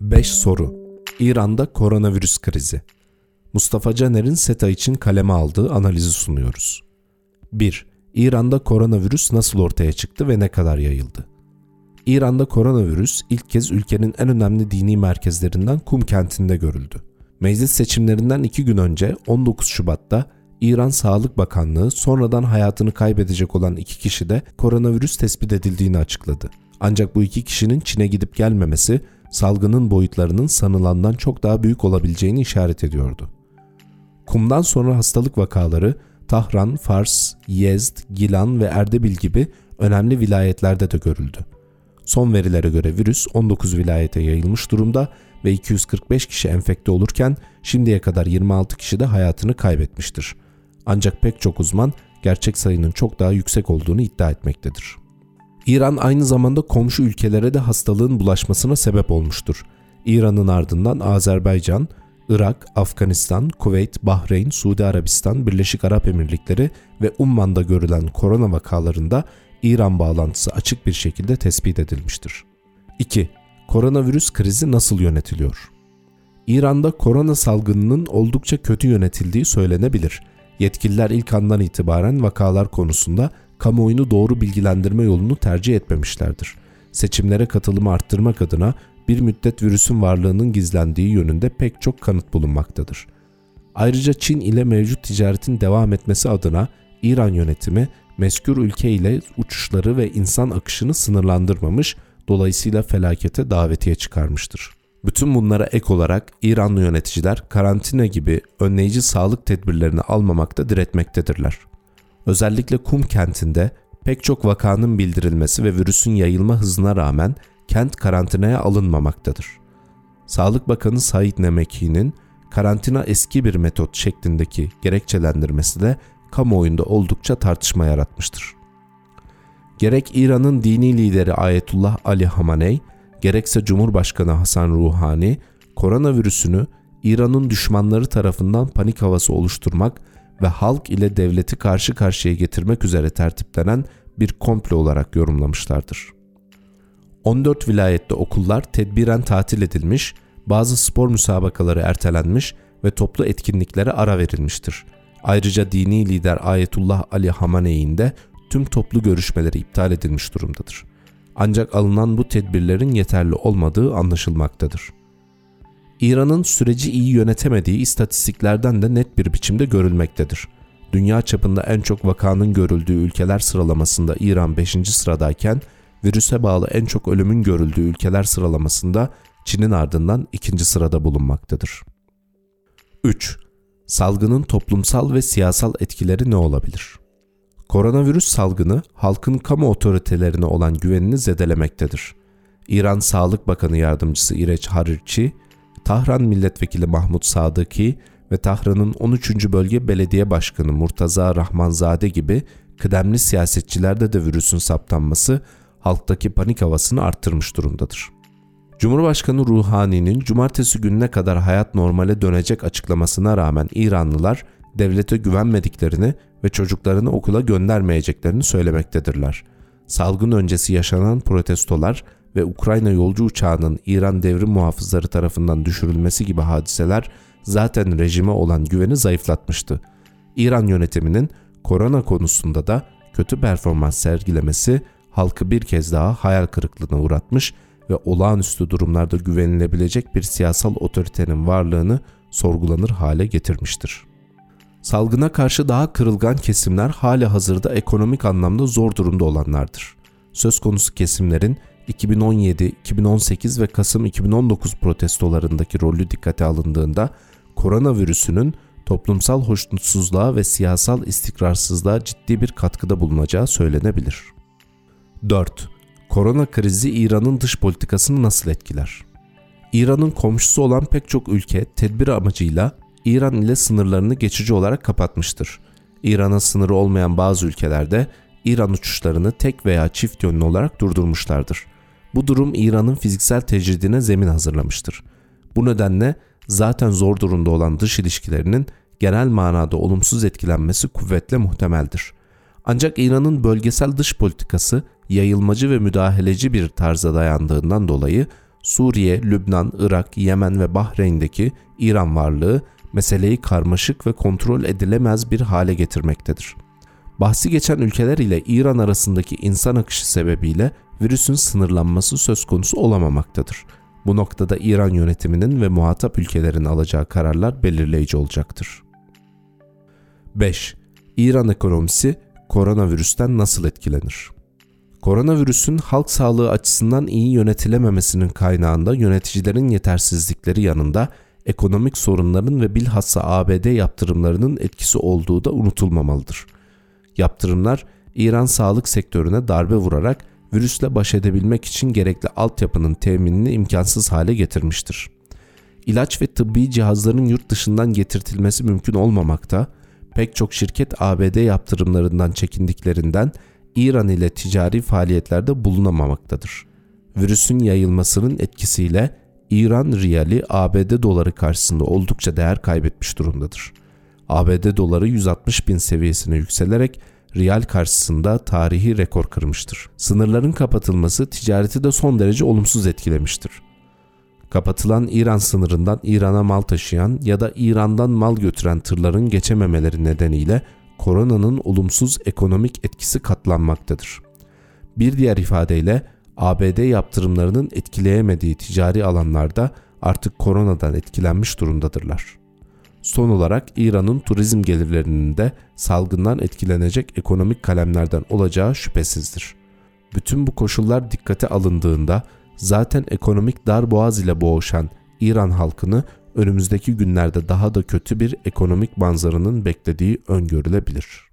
5 soru. İran'da koronavirüs krizi. Mustafa Caner'in SETA için kaleme aldığı analizi sunuyoruz. 1. İran'da koronavirüs nasıl ortaya çıktı ve ne kadar yayıldı? İran'da koronavirüs ilk kez ülkenin en önemli dini merkezlerinden Kum kentinde görüldü. Meclis seçimlerinden iki gün önce 19 Şubat'ta İran Sağlık Bakanlığı sonradan hayatını kaybedecek olan iki kişi de koronavirüs tespit edildiğini açıkladı. Ancak bu iki kişinin Çin'e gidip gelmemesi salgının boyutlarının sanılandan çok daha büyük olabileceğini işaret ediyordu. Kumdan sonra hastalık vakaları Tahran, Fars, Yezd, Gilan ve Erdebil gibi önemli vilayetlerde de görüldü. Son verilere göre virüs 19 vilayete yayılmış durumda ve 245 kişi enfekte olurken şimdiye kadar 26 kişi de hayatını kaybetmiştir. Ancak pek çok uzman gerçek sayının çok daha yüksek olduğunu iddia etmektedir. İran aynı zamanda komşu ülkelere de hastalığın bulaşmasına sebep olmuştur. İran'ın ardından Azerbaycan, Irak, Afganistan, Kuveyt, Bahreyn, Suudi Arabistan, Birleşik Arap Emirlikleri ve Umman'da görülen korona vakalarında İran bağlantısı açık bir şekilde tespit edilmiştir. 2. Koronavirüs krizi nasıl yönetiliyor? İran'da korona salgınının oldukça kötü yönetildiği söylenebilir. Yetkililer ilk andan itibaren vakalar konusunda kamuoyunu doğru bilgilendirme yolunu tercih etmemişlerdir. Seçimlere katılımı arttırmak adına bir müddet virüsün varlığının gizlendiği yönünde pek çok kanıt bulunmaktadır. Ayrıca Çin ile mevcut ticaretin devam etmesi adına İran yönetimi meskür ülke ile uçuşları ve insan akışını sınırlandırmamış, dolayısıyla felakete davetiye çıkarmıştır. Bütün bunlara ek olarak İranlı yöneticiler karantina gibi önleyici sağlık tedbirlerini almamakta diretmektedirler. Özellikle Kum kentinde pek çok vakanın bildirilmesi ve virüsün yayılma hızına rağmen kent karantinaya alınmamaktadır. Sağlık Bakanı Said Nemeki'nin karantina eski bir metot şeklindeki gerekçelendirmesi de kamuoyunda oldukça tartışma yaratmıştır. Gerek İran'ın dini lideri Ayetullah Ali Hamaney, gerekse Cumhurbaşkanı Hasan Ruhani, koronavirüsünü İran'ın düşmanları tarafından panik havası oluşturmak ve halk ile devleti karşı karşıya getirmek üzere tertiplenen bir komplo olarak yorumlamışlardır. 14 vilayette okullar tedbiren tatil edilmiş, bazı spor müsabakaları ertelenmiş ve toplu etkinliklere ara verilmiştir. Ayrıca dini lider Ayetullah Ali Hamaney'in de tüm toplu görüşmeleri iptal edilmiş durumdadır. Ancak alınan bu tedbirlerin yeterli olmadığı anlaşılmaktadır. İran'ın süreci iyi yönetemediği istatistiklerden de net bir biçimde görülmektedir. Dünya çapında en çok vakanın görüldüğü ülkeler sıralamasında İran 5. sıradayken virüse bağlı en çok ölümün görüldüğü ülkeler sıralamasında Çin'in ardından ikinci sırada bulunmaktadır. 3. Salgının toplumsal ve siyasal etkileri ne olabilir? Koronavirüs salgını halkın kamu otoritelerine olan güvenini zedelemektedir. İran Sağlık Bakanı Yardımcısı İreç Harirçi, Tahran Milletvekili Mahmut Sadıki ve Tahran'ın 13. Bölge Belediye Başkanı Murtaza Rahmanzade gibi kıdemli siyasetçilerde de virüsün saptanması halktaki panik havasını arttırmış durumdadır. Cumhurbaşkanı Ruhani'nin cumartesi gününe kadar hayat normale dönecek açıklamasına rağmen İranlılar devlete güvenmediklerini ve çocuklarını okula göndermeyeceklerini söylemektedirler. Salgın öncesi yaşanan protestolar ve Ukrayna yolcu uçağının İran devrim muhafızları tarafından düşürülmesi gibi hadiseler zaten rejime olan güveni zayıflatmıştı. İran yönetiminin korona konusunda da kötü performans sergilemesi halkı bir kez daha hayal kırıklığına uğratmış ve olağanüstü durumlarda güvenilebilecek bir siyasal otoritenin varlığını sorgulanır hale getirmiştir. Salgına karşı daha kırılgan kesimler hali hazırda ekonomik anlamda zor durumda olanlardır. Söz konusu kesimlerin 2017, 2018 ve Kasım 2019 protestolarındaki rolü dikkate alındığında koronavirüsünün toplumsal hoşnutsuzluğa ve siyasal istikrarsızlığa ciddi bir katkıda bulunacağı söylenebilir. 4. Korona krizi İran'ın dış politikasını nasıl etkiler? İran'ın komşusu olan pek çok ülke tedbir amacıyla İran ile sınırlarını geçici olarak kapatmıştır. İran'a sınırı olmayan bazı ülkelerde İran uçuşlarını tek veya çift yönlü olarak durdurmuşlardır. Bu durum İran'ın fiziksel tecridine zemin hazırlamıştır. Bu nedenle zaten zor durumda olan dış ilişkilerinin genel manada olumsuz etkilenmesi kuvvetle muhtemeldir. Ancak İran'ın bölgesel dış politikası yayılmacı ve müdahaleci bir tarza dayandığından dolayı Suriye, Lübnan, Irak, Yemen ve Bahreyn'deki İran varlığı meseleyi karmaşık ve kontrol edilemez bir hale getirmektedir. Bahsi geçen ülkeler ile İran arasındaki insan akışı sebebiyle virüsün sınırlanması söz konusu olamamaktadır. Bu noktada İran yönetiminin ve muhatap ülkelerin alacağı kararlar belirleyici olacaktır. 5. İran ekonomisi koronavirüsten nasıl etkilenir? Koronavirüsün halk sağlığı açısından iyi yönetilememesinin kaynağında yöneticilerin yetersizlikleri yanında ekonomik sorunların ve bilhassa ABD yaptırımlarının etkisi olduğu da unutulmamalıdır. Yaptırımlar İran sağlık sektörüne darbe vurarak virüsle baş edebilmek için gerekli altyapının teminini imkansız hale getirmiştir. İlaç ve tıbbi cihazların yurt dışından getirtilmesi mümkün olmamakta, pek çok şirket ABD yaptırımlarından çekindiklerinden İran ile ticari faaliyetlerde bulunamamaktadır. Virüsün yayılmasının etkisiyle İran riyali ABD doları karşısında oldukça değer kaybetmiş durumdadır. ABD doları 160 bin seviyesine yükselerek riyal karşısında tarihi rekor kırmıştır. Sınırların kapatılması ticareti de son derece olumsuz etkilemiştir. Kapatılan İran sınırından İran'a mal taşıyan ya da İran'dan mal götüren tırların geçememeleri nedeniyle koronanın olumsuz ekonomik etkisi katlanmaktadır. Bir diğer ifadeyle ABD yaptırımlarının etkileyemediği ticari alanlarda artık koronadan etkilenmiş durumdadırlar. Son olarak İran'ın turizm gelirlerinin de salgından etkilenecek ekonomik kalemlerden olacağı şüphesizdir. Bütün bu koşullar dikkate alındığında zaten ekonomik dar boğaz ile boğuşan İran halkını önümüzdeki günlerde daha da kötü bir ekonomik manzaranın beklediği öngörülebilir.